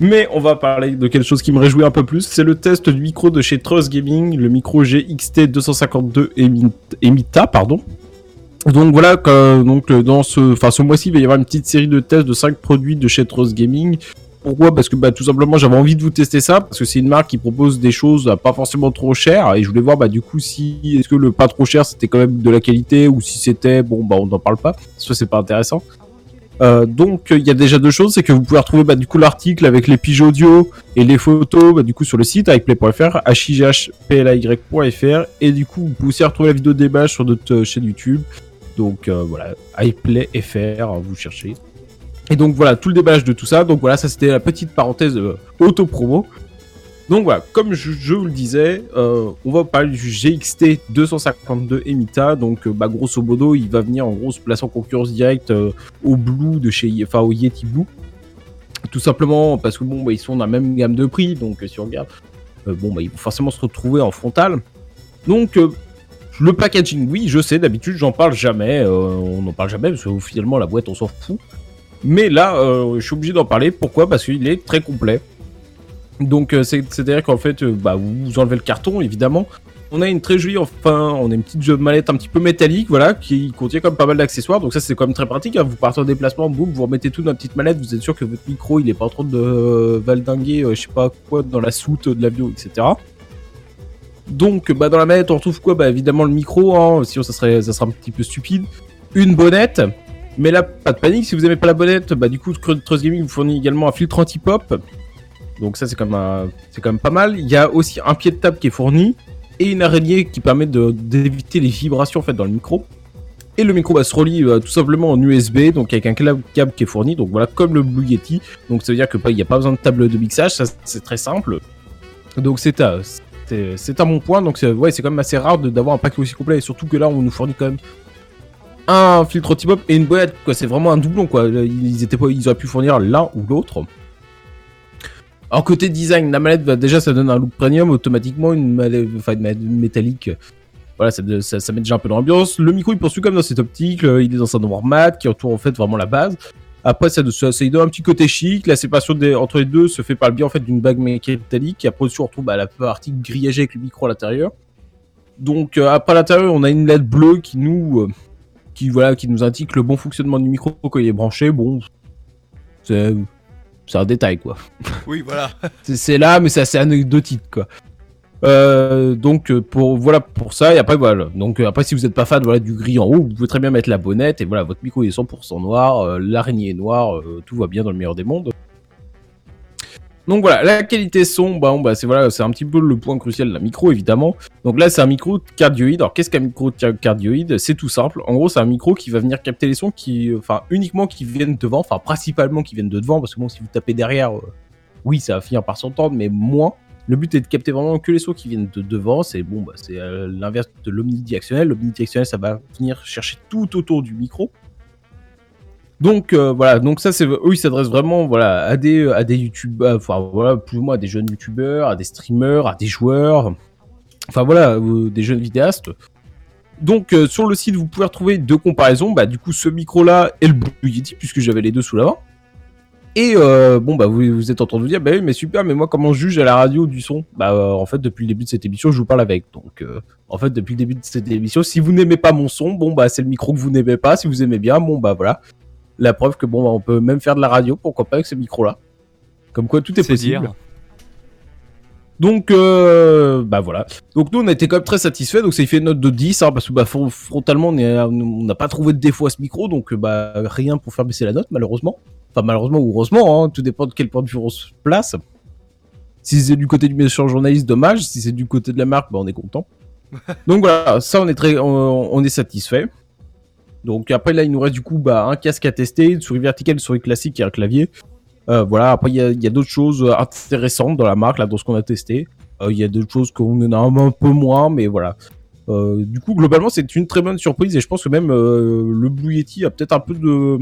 Mais on va parler de quelque chose qui me réjouit un peu plus. C'est le test du micro de chez Trust Gaming, le micro GXT 252 Emita, pardon. Donc voilà, donc dans ce, enfin ce mois-ci, il va y avoir une petite série de tests de 5 produits de chez Trust Gaming. Pourquoi? Parce que bah, tout simplement j'avais envie de vous tester ça parce que c'est une marque qui propose des choses pas forcément trop chères et je voulais voir bah du coup si est-ce que le pas trop cher c'était quand même de la qualité ou si c'était bon bah on n'en parle pas. Ça c'est pas intéressant. Euh, donc il y a déjà deux choses, c'est que vous pouvez retrouver bah, du coup l'article avec les piges audio et les photos bah, du coup sur le site avec play.fr, highplay.fr et du coup vous pouvez aussi retrouver la vidéo débat sur notre euh, chaîne YouTube. Donc euh, voilà, iPlay.fr, vous cherchez. Et donc voilà, tout le déballage de tout ça. Donc voilà, ça c'était la petite parenthèse auto-promo. Donc voilà, comme je, vous le disais, euh, on va parler du GXT 252 Emita. Donc, euh, bah, grosso modo, il va venir en gros se placer en concurrence directe euh, au Blue de chez, enfin au Yeti Blue. Tout simplement parce que bon, bah, ils sont dans la même gamme de prix. Donc, si on regarde, bon, bah, ils vont forcément se retrouver en frontal. Donc, le packaging, oui, je sais, d'habitude, j'en parle jamais. on n'en parle jamais parce que finalement, la boîte, on s'en fout. Mais là, je suis obligé d'en parler. Pourquoi? Parce qu'il est très complet. Donc euh, c'est-à-dire qu'en fait, euh, bah, vous enlevez le carton, évidemment. On a une très jolie, enfin, on a une petite mallette un petit peu métallique, voilà, qui contient quand même pas mal d'accessoires. Donc ça, c'est quand même très pratique. Hein. Vous partez en déplacement, boum, vous remettez tout dans la petite mallette. Vous êtes sûr que votre micro, il est pas en de euh, valdinguer, je sais pas quoi, dans la soute de l'avion, etc. Donc, bah, dans la mallette, on retrouve quoi? Bah, évidemment, le micro, hein, sinon ça serait, ça serait un petit peu stupide. Une bonnette, mais là, pas de panique, si vous aimez pas la bonnette, bah, du coup, Trust Gaming vous fournit également un filtre anti-pop donc ça c'est quand, même, pas mal. Il y a aussi un pied de table qui est fourni et une araignée qui permet d'éviter les vibrations en fait dans le micro. Et le micro va se relie euh, tout simplement en USB, donc avec un câble qui est fourni, donc voilà, comme le Blue Yeti. Donc ça veut dire qu'il n'y a pas besoin de table de mixage, ça c'est très simple. Donc c'est à, c'est, à mon point, donc c'est, ouais, c'est quand même assez rare d'avoir un paquet aussi complet, et surtout que là on nous fournit quand même un filtre anti-pop et une boîte, quoi. C'est vraiment un doublon, quoi. Ils, étaient pas, ils auraient pu fournir l'un ou l'autre. Alors côté design, la mallette, bah, déjà ça donne un look premium automatiquement, une mallette, enfin, une métallique. Voilà, ça, ça, met déjà un peu dans l'ambiance. Le micro il poursuit comme dans cette optique, il est dans un noir mat qui entoure en fait vraiment la base. Après, ça, ça, donne un petit côté chic. La séparation des, entre les deux se fait par le biais en fait d'une bague métallique. Et après, on retrouve bah, la partie grillagée avec le micro à l'intérieur. Donc euh, après à l'intérieur, on a une LED bleue qui nous, euh, qui voilà, qui nous indique le bon fonctionnement du micro quand il est branché. Bon, c'est c'est un détail quoi. Oui, voilà. c'est là, mais c'est assez anecdotique quoi. Euh, donc euh, pour voilà pour ça et après voilà donc euh, après si vous n'êtes pas fan voilà du gris en haut vous pouvez très bien mettre la bonnette et voilà votre micro est 100% noir l'araignée est noire tout va bien dans le meilleur des mondes donc voilà, la qualité son, bah, bah c'est voilà, un petit peu le point crucial de la micro évidemment. Donc là, c'est un micro cardioïde. Alors qu'est-ce qu'un micro cardioïde? C'est tout simple. En gros, c'est un micro qui va venir capter les sons qui, enfin, uniquement qui viennent devant, enfin, principalement qui viennent de devant, parce que bon, si vous tapez derrière, euh, oui, ça va finir par s'entendre, mais moins. Le but est de capter vraiment que les sons qui viennent de devant. C'est bon, bah, c'est euh, l'inverse de l'omnidirectionnel. L'omnidirectionnel, ça va venir chercher tout autour du micro. Donc euh, voilà, donc ça c'est eux ils s'adressent vraiment voilà à des à youtubeurs, enfin voilà plus ou moins à des jeunes youtubeurs, à des streamers, à des joueurs, enfin voilà euh, des jeunes vidéastes. Donc euh, sur le site vous pouvez retrouver deux comparaisons, bah du coup ce micro là et le Blue puisque j'avais les deux sous la main. Et bon bah vous, vous êtes en train de vous dire bah oui mais super mais moi comment je juge à la radio du son? Bah en fait depuis le début de cette émission je vous parle avec. Donc en fait depuis le début de cette émission si vous n'aimez pas mon son bon bah c'est le micro que vous n'aimez pas. Si vous aimez bien bon bah voilà la preuve que bon, on peut même faire de la radio, pourquoi pas avec ce micro-là. Comme quoi tout est, possible. Donc, euh, bah voilà. Donc nous, on a été quand même très satisfait. Donc ça fait une note de 10, hein, parce que bah, frontalement, on n'a pas trouvé de défaut à ce micro, donc bah rien pour faire baisser la note, malheureusement. Enfin, malheureusement ou heureusement, hein, tout dépend de quel point de vue on se place. Si c'est du côté du méchant journaliste, dommage. Si c'est du côté de la marque, bah on est content. donc voilà, ça on est très, on est satisfait. Donc après là, il nous reste du coup bah, un casque à tester, une souris verticale, une souris classique et un clavier. Euh, voilà, après il y a, d'autres choses intéressantes dans la marque, là, dans ce qu'on a testé. Euh, il y a d'autres choses qu'on en a un, peu moins, mais voilà. Euh, du coup, globalement, c'est une très bonne surprise et je pense que même le Blue a peut-être un peu de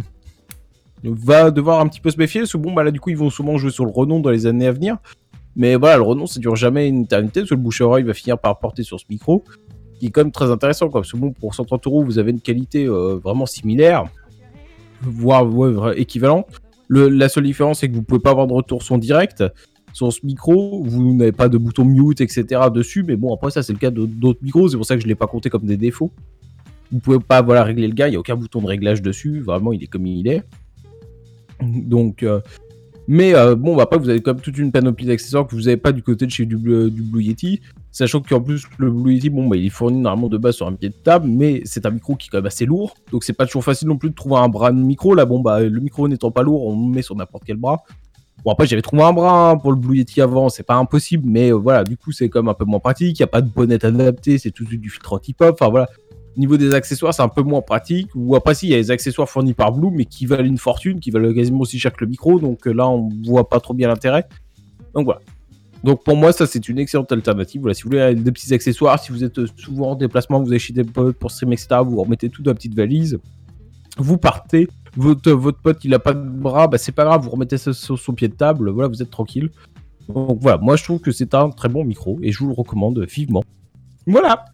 va devoir un petit peu se méfier parce que bon bah là du coup ils vont souvent jouer sur le renom dans les années à venir mais voilà le renom ça dure jamais une éternité parce que le bouche à va finir par porter sur ce micro qui est quand même très intéressant, quoi. Parce que bon, pour 130 euros, vous avez une qualité euh, vraiment similaire, voire équivalente. Le, la seule différence, c'est que vous pouvez pas avoir de retour son direct sur ce micro. Vous n'avez pas de bouton mute, etc. dessus. Mais bon, après, ça, c'est le cas d'autres micros. C'est pour ça que je l'ai pas compté comme des défauts. Vous pouvez pas voilà, régler le gain. Il n'y a aucun bouton de réglage dessus. Vraiment, il est comme il est. Donc, euh, mais euh, bon, bah, après, vous avez quand même toute une panoplie d'accessoires que vous n'avez pas du côté de chez du, du Blue Yeti. Sachant qu'en plus, le Blue Yeti, bon, bah, il est fourni normalement de base sur un pied de table, mais c'est un micro qui est quand même assez lourd. Donc, c'est pas toujours facile non plus de trouver un bras de micro. Là, bon, bah, le micro n'étant pas lourd, on le met sur n'importe quel bras. Bon, après, j'avais trouvé un bras hein, pour le Blue Yeti avant, c'est pas impossible, mais euh, voilà, du coup, c'est quand même un peu moins pratique. Il n'y a pas de bonnette adapté, c'est tout du filtre anti-pop. Enfin, voilà. Niveau des accessoires, c'est un peu moins pratique. Ou après, si, il y a les accessoires fournis par Blue, mais qui valent une fortune, qui valent quasiment aussi cher que le micro. Donc euh, là, on voit pas trop bien l'intérêt. Donc voilà. Donc pour moi, ça, c'est une excellente alternative. Voilà, si vous voulez des petits accessoires, si vous êtes souvent en déplacement, vous chez des potes pour stream, etc., vous remettez tout dans la petite valise. Vous partez. Votre, votre pote, il a pas de bras, bah c'est pas grave, vous remettez ça sur son pied de table. Voilà, vous êtes tranquille. Donc voilà, moi je trouve que c'est un très bon micro et je vous le recommande vivement. Voilà.